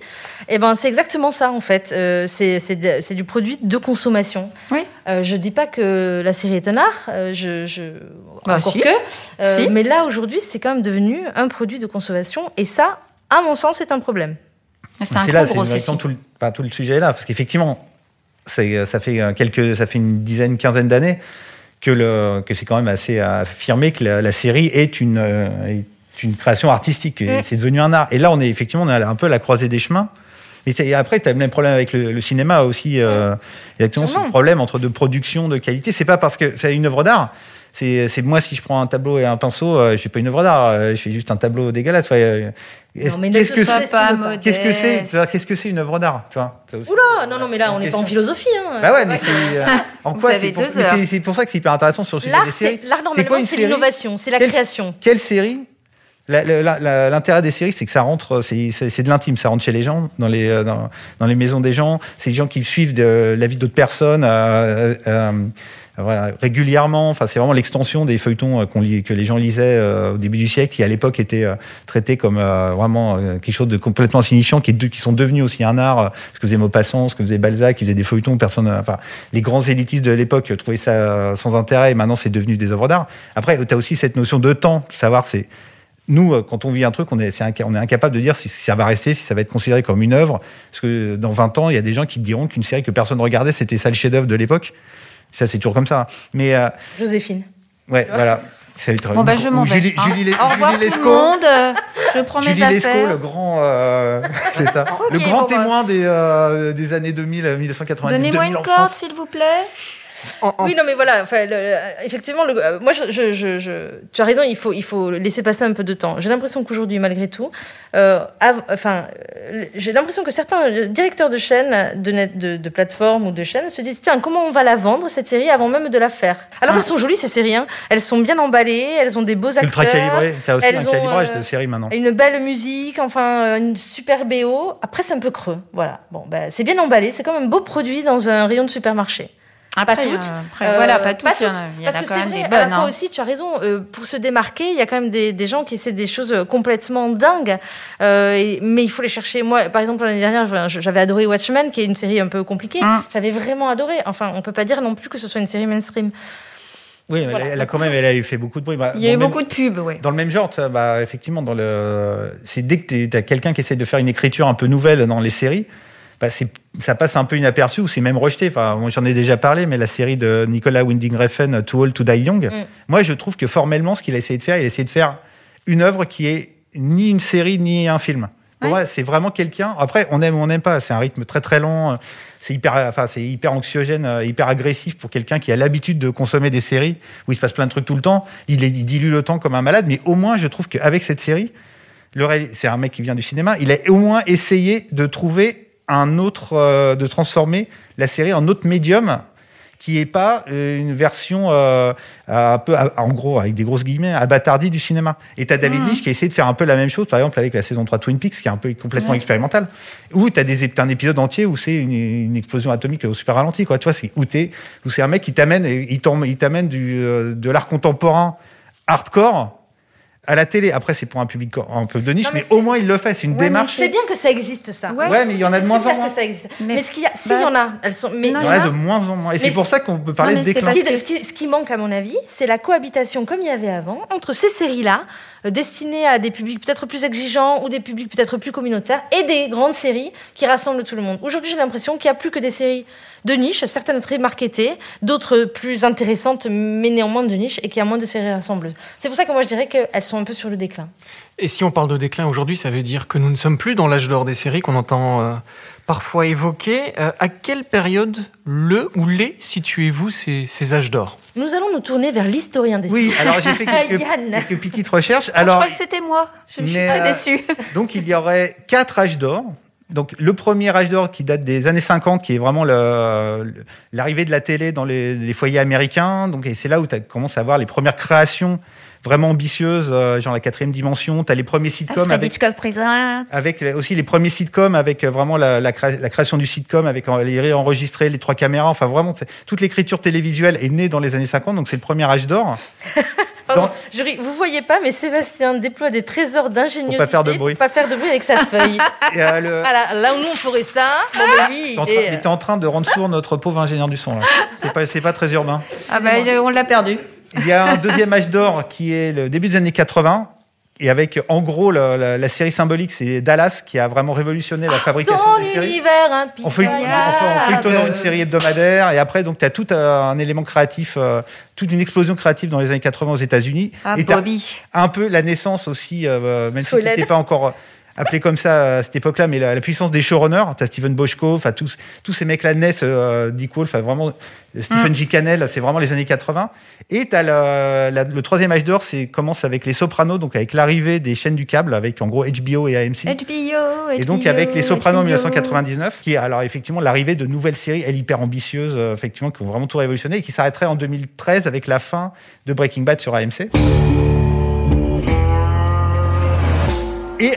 eh ben, c'est exactement ça, en fait. Euh, c'est du produit de consommation. Oui. Euh, je dis pas que la série est un art, je, je... Bah, encore si. que, euh, Si. mais là, aujourd'hui, c'est quand même devenu un produit de consommation et ça, à mon sens, c'est un problème. c'est un là, gros, c'est souci. tout le, enfin, tout le sujet est là, parce qu'effectivement, c'est- ça fait euh, quelques, ça fait une dizaine, quinzaine d'années que le, que c'est quand même assez affirmé que la, la série est une, euh, est une création artistique. Mm. C'est devenu un art. Et là, on est effectivement, on est un peu à la croisée des chemins. Et, après, tu as le même problème avec le, le cinéma aussi. Euh, exactement ce problème entre de production, de qualité. C'est pas parce que c'est une œuvre d'art. C'est c'est moi, si je prends un tableau et un pinceau, euh, je fais pas une œuvre d'art. euh, je fais juste un tableau dégueulasse. ouais, euh, Qu'est-ce que c'est. Qu'est-ce que c'est Qu'est-ce que c'est une œuvre d'art tu vois? Oula, non, non, mais là, on n'est pas en philosophie. Hein. Bah ouais, mais c'est euh, *laughs* en quoi c'est pour, ça que c'est hyper intéressant sur le sujet L'art, des séries. l'art C'est quoi normalement, une c'est série? l'innovation, c'est la Quelle- création. Quelle série? L'intérêt des séries, c'est que ça rentre, c'est de l'intime, ça rentre chez les gens, dans les, dans, dans les maisons des gens. C'est des gens qui suivent de, la vie d'autres personnes euh, euh, régulièrement. Enfin, c'est vraiment l'extension des feuilletons euh, que les gens lisaient euh, au début du siècle, qui à l'époque étaient euh, traités comme vraiment quelque chose de complètement insignifiant, qui, sont devenus aussi un art. ce que faisait Maupassant, ce que faisait Balzac, qui faisait des feuilletons. Personne, enfin, les grands élitistes de l'époque trouvaient ça sans intérêt. Maintenant, c'est devenu des œuvres d'art. Après, tu as aussi cette notion de temps, savoir c'est nous, quand on vit un truc, on est, incapable de dire si ça va rester, si ça va être considéré comme une œuvre. Parce que dans 20 ans, il y a des gens qui diront qu'une série que personne regardait, c'était ça le chef-d'œuvre de l'époque. Ça, c'est toujours comme ça. Mais euh, Joséphine. ouais, voilà. Ça va être Bon, bah, je m'en vais. Julie, hein. Julie, Au revoir Julie tout le Lescaut. monde. Je prends mes Julie Lescaut, affaires. le grand, euh, *laughs* c'est ça, le grand bon, bah. témoin des, euh, des années 2000, euh, 1990. Donnez-moi 2000 une corde, s'il vous plaît. En- en- Oui, non, mais voilà. Enfin, le- effectivement, le- euh, moi, je, je, je, tu as raison. Il faut, il faut laisser passer un peu de temps. J'ai l'impression qu'aujourd'hui, malgré tout, euh, av- enfin, j'ai l'impression que certains euh, directeurs de chaînes, de net, de, de plateformes ou de chaînes, se disent tiens, comment on va la vendre cette série avant même de la faire? Alors, Ah. elles sont jolies ces séries. hein. Elles sont bien emballées. Elles ont des beaux acteurs. Ultra calibré, t'as aussi elles un ont, calibrage euh, de série maintenant. Une belle musique, enfin une super BO. Après, c'est un peu creux. Voilà. Bon, bah, c'est bien emballé. C'est comme un beau produit dans un rayon de supermarché. Après, Pas toutes. euh, après, Euh, voilà, pas toutes. Il y en a, toutes. il y en Parce a que quand c'est même vrai, des à la bonnes. fois hein. aussi, tu as raison. euh, pour se démarquer, il y a quand même des, des gens qui essaient des choses complètement dingues. Euh, et- mais il faut les chercher. Moi, par exemple, l'année dernière, j'avais adoré Watchmen, qui est une série un peu compliquée. Hum. J'avais vraiment adoré. Enfin, on peut pas dire non plus que ce soit une série mainstream. Oui, mais Voilà. elle, a- elle a quand même, elle a eu fait beaucoup de bruit. Bah, Il y a eu même- beaucoup de pubs, ouais. Dans le même genre, bah, effectivement, dans le, c'est dès que tu as quelqu'un qui essaie de faire une écriture un peu nouvelle dans les séries, bah, c'est, ça passe un peu inaperçu ou c'est même rejeté. Enfin, moi, j'en ai déjà parlé, mais la série de Nicolas Winding Refn, Too Old to Die Young, Mm. moi, je trouve que formellement, ce qu'il a essayé de faire, il a essayé de faire une œuvre qui est ni une série ni un film. Pour Ouais. moi, c'est vraiment quelqu'un. Après, on aime ou on n'aime pas. C'est un rythme très très lent. C'est hyper, enfin, c'est hyper anxiogène, euh, hyper agressif pour quelqu'un qui a l'habitude de consommer des séries où il se passe plein de trucs tout le temps. Il, il dilue le temps comme un malade, mais au moins, je trouve qu'avec cette série, c'est un mec qui vient du cinéma, il a au moins essayé de trouver un autre, euh, de transformer la série en autre médium qui est pas euh, une version euh, un peu, en gros, avec des grosses guillemets, abattardie du cinéma. Et t'as David Mhm. Lynch qui a essayé de faire un peu la même chose, par exemple avec la saison 3 Twin Peaks, qui est un peu complètement Ouais. expérimental. Où t'as des, t'as un épisode entier où c'est une, une explosion atomique au super ralenti, quoi. Tu vois, c'est où t'es, où c'est un mec qui t'amène, il t'amène du, euh, de l'art contemporain hardcore à la télé. Après, c'est pour un public un peu de niche, Non, mais au moins il le fait. C'est une Ouais, démarche. C'est bien que ça existe, ça. Ouais. Ouais, mais il y en a de moins en moins. que ça existe. Mais, Mais- ce qu'il y a, bah- il y en a. Elles sont, mais Non, Il y en a de moins en moins. Et c'est pour ça qu'on peut parler Non, de déclin. Ce qui, Parce ce qui- ce qui manque, à mon avis, c'est la cohabitation, comme il y avait avant, entre ces séries-là, euh, destinées à des publics peut-être plus exigeants ou des publics peut-être plus communautaires, et des grandes séries qui rassemblent tout le monde. Aujourd'hui, j'ai l'impression qu'il n'y a plus que des séries de niche, certaines très marketées, d'autres plus intéressantes, mais néanmoins de niche, et qu'il y a moins de séries rassembleuses. C'est pour ça que moi, je dirais qu'elles sont un peu sur le déclin. Et si on parle de déclin aujourd'hui, ça veut dire que nous ne sommes plus dans l'âge d'or des séries qu'on entend euh, parfois évoquer. Euh, à quelle période le ou les situez-vous ces, ces âges d'or? Nous allons nous tourner vers l'historien des Oui, alors j'ai fait quelques, *laughs* petites recherches. Alors, Alors, je crois que c'était moi. Je, je suis très euh, déçue. *laughs* donc il y aurait quatre âges d'or. Donc le premier âge d'or qui date des années 50, qui est vraiment l'arrivée de la télé dans les, les foyers américains. Donc et c'est là où tu commences à voir les premières créations vraiment ambitieuses, euh, genre la quatrième dimension. Tu as les premiers sitcoms Alfred avec Hitchcock avec aussi les premiers sitcoms, avec euh, vraiment la, la, cré- la création du sitcom, avec les rires enregistrés, les trois caméras, enfin vraiment, toute l'écriture télévisuelle est née dans les années 50, donc c'est le premier âge d'or. *laughs* Pardon, Dans- je ris. vous voyez pas, mais Sébastien déploie des trésors d'ingéniosité Faut pas faire de bruit. pour pas faire de bruit avec sa feuille. *laughs* Et, euh, le- voilà, là où nous on ferait ça, bon ben lui, il est- en train de rendre sourd notre pauvre ingénieur du son. C'est pas, pas très urbain. Ah bah, on l'a perdu. Il y a un deuxième âge d'or qui est le début des années 80. Et avec, en gros, la, la- la série symbolique, c'est Dallas qui a vraiment révolutionné la fabrication dans des séries. impitoyable. en, en feuilletonnant une série hebdomadaire. Et après, donc, tu as tout un élément créatif, euh, toute une explosion créative dans les années 80 aux États-Unis. Ah, et t'as Bobby. un peu la naissance aussi, euh, même si Solène. c'était pas encore appelé comme ça à cette époque-là, mais la, la puissance des showrunners. T'as Steven Bochco, enfin tous, tous ces mecs-là naissent, euh, Dick Wolf, enfin vraiment Stephen J. Cannell, c'est vraiment les années 80. Et t'as le, la- le troisième âge d'or, c'est commence avec les Sopranos, donc avec l'arrivée des chaînes du câble, avec en gros HBO et AMC. HBO, Et donc HBO, avec les Sopranos en HBO. 1999, qui est alors effectivement l'arrivée de nouvelles séries, elles hyper ambitieuses, euh, effectivement, qui ont vraiment tout révolutionné et qui s'arrêterait en 2013 avec la fin de Breaking Bad sur AMC. Et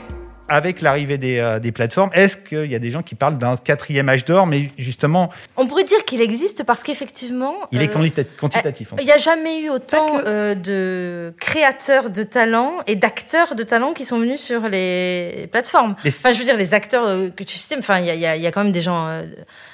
avec l'arrivée des, euh, des plateformes, est-ce qu'il y a des gens qui parlent d'un quatrième âge d'or, mais justement, On pourrait dire qu'il existe parce qu'effectivement, il est euh, quantita- quantitatif. en fait. il n'y a jamais eu autant que. euh, de créateurs de talents et d'acteurs de talents qui sont venus sur les plateformes. Les- Enfin, je veux dire, les acteurs euh, que tu citais, enfin, il y a, il y a- y a quand même des gens. euh,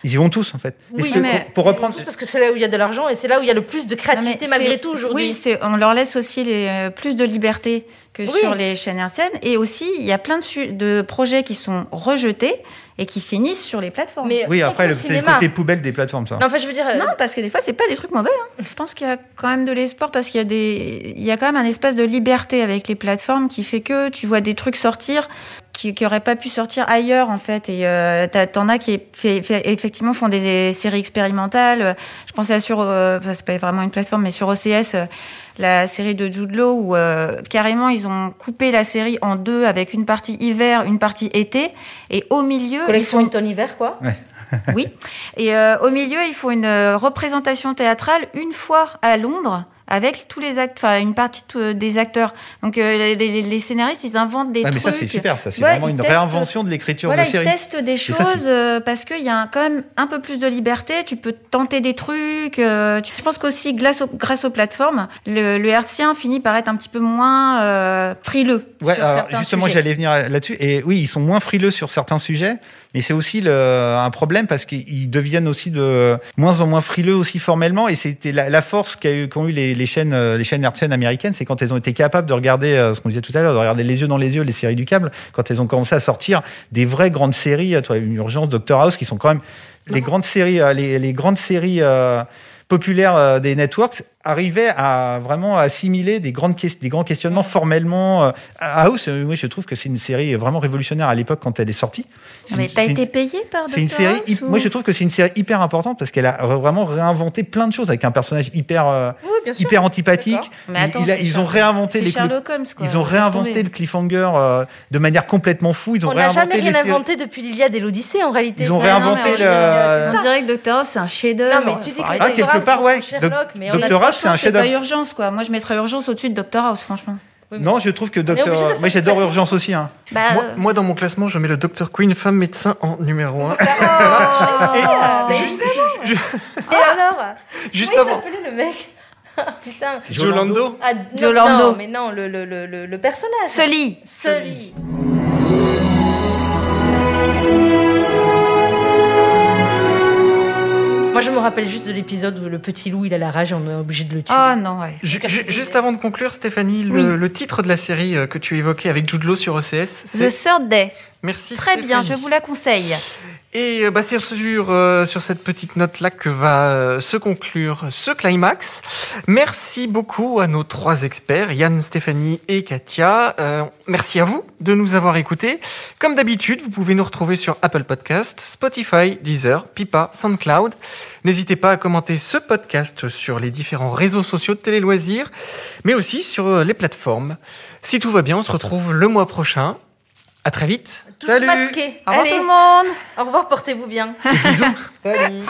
Ils y vont tous, en fait. Oui, que mais- pour, pour reprendre, tous parce que c'est là où il y a de l'argent et c'est là où il y a le plus de créativité malgré tout aujourd'hui. Oui, on leur laisse aussi les, euh, plus de liberté que Oui. sur les chaînes anciennes. Et aussi, il y a plein de, su- de projets qui sont rejetés et qui finissent sur les plateformes. Mais Oui, après, le le, c'est le côté poubelle des plateformes, ça. Non, enfin, je veux dire. euh, Non, parce que des fois, c'est pas des trucs mauvais. hein. Je pense qu'il y a quand même de l'espoir parce qu'il y a des, il y a quand même un espace de liberté avec les plateformes qui fait que tu vois des trucs sortir qui, qui auraient pas pu sortir ailleurs en fait. Et euh, t'en as qui fait, fait- effectivement font des séries expérimentales. Je pensais à sur, euh, enfin, c'est pas vraiment une plateforme, mais sur OCS. La série de Jude Law où euh, carrément ils ont coupé la série en deux avec une partie hiver, une partie été et au milieu ils Collection font automne hiver, quoi. oui. Et euh, au milieu, ils font une euh, représentation théâtrale une fois à Londres avec tous les actes, enfin une partie de- des acteurs. Donc euh, les, les- les scénaristes, ils inventent des Ah, mais trucs. ça, c'est super. Ça, c'est Ouais, vraiment ils une testent- réinvention de l'écriture Voilà, de ils série. testent des choses euh, parce qu'il y a quand même un peu plus de liberté. Tu peux tenter des trucs. euh, je pense qu'aussi, grâce, aux- grâce aux plateformes, le, le hertzien finit par être un petit peu moins euh, frileux. Ouais, sur alors, certains justement, j'allais venir là-dessus. Et oui, ils sont moins frileux sur certains sujets, mais c'est aussi le, un problème parce qu'ils deviennent aussi de moins en moins frileux aussi formellement. Et c'était la, la force qu'a eu- qu'ont eu les, les chaînes, euh, les chaînes hertziennes américaines, c'est quand elles ont été capables de regarder euh, ce qu'on disait tout à l'heure, de regarder les yeux dans les yeux les séries du câble, quand elles ont commencé à sortir des vraies grandes séries, euh, toi, une urgence, Doctor House, qui sont quand même les grandes séries, les, les grandes séries. euh, populaires euh, des networks arrivaient à vraiment assimiler des grandes des grands questionnements formellement euh, House. Euh, moi je trouve que c'est une série vraiment révolutionnaire à l'époque quand elle est sortie. Mais t'as été payé par c'est une série House hyp- ou- moi je trouve que c'est une série hyper importante parce qu'elle a vraiment réinventé plein de choses avec un personnage hyper Oui, hyper antipathique. Mais attends, il a- c'est ils ont Sherlock- réinventé les Holmes, quoi. ils ont réinventé le cliffhanger euh, de manière complètement fou. Ils ont On n'a réinventé jamais rien inventé depuis l'Iliade et l'Odyssée, en réalité. Ils ont réinventé non, le- on- dirait que Dr. House, c'est un chef-d'œuvre. Non, mais tu dis que Ah, Doctor part, ouais. Sherlock, mais Doctor House, c'est un chef-d'œuvre. urgence, quoi. Moi, je mettrais urgence au-dessus de Dr House, franchement. Oui, mais- non je trouve que Docteur moi j'adore. Urgence aussi hein. Bah, Moi, euh, moi, dans mon classement, je mets le Dr Queen, femme médecin, en numéro 1. Oh. *laughs* juste, ju- ju- Et alors *laughs* juste Comment il avant. s'appelait le mec *laughs* Putain. Jolando. Ah, non, Jolando. non, mais non, le, le, le, le, le personnage. Sully. Sully. Moi, je me rappelle juste de l'épisode où le petit loup, il a la rage et on est obligé de le tuer. Oh non, ouais. Juste avant de conclure, Stéphanie, le, le titre de la série euh, que tu évoquais avec Jude Law sur OCS, The c'est Third Day. Merci Très bien, je vous la conseille. Et euh, bah, c'est sur, euh, sur cette petite note-là que va euh, se conclure ce climax. Merci beaucoup à nos trois experts, Yann, Stéphanie et Katia. Euh, merci à vous de nous avoir écoutés. Comme d'habitude, vous pouvez nous retrouver sur Apple Podcast, Spotify, Deezer, Pipa, SoundCloud. N'hésitez pas à commenter ce podcast sur les différents réseaux sociaux de Télé Loisirs, mais aussi sur euh, les plateformes. Si tout va bien, on se retrouve le mois prochain. À très vite. Toujours Salut. masqué. Au revoir Allez, tout le monde. au revoir, portez-vous bien. Bisous. *laughs* Salut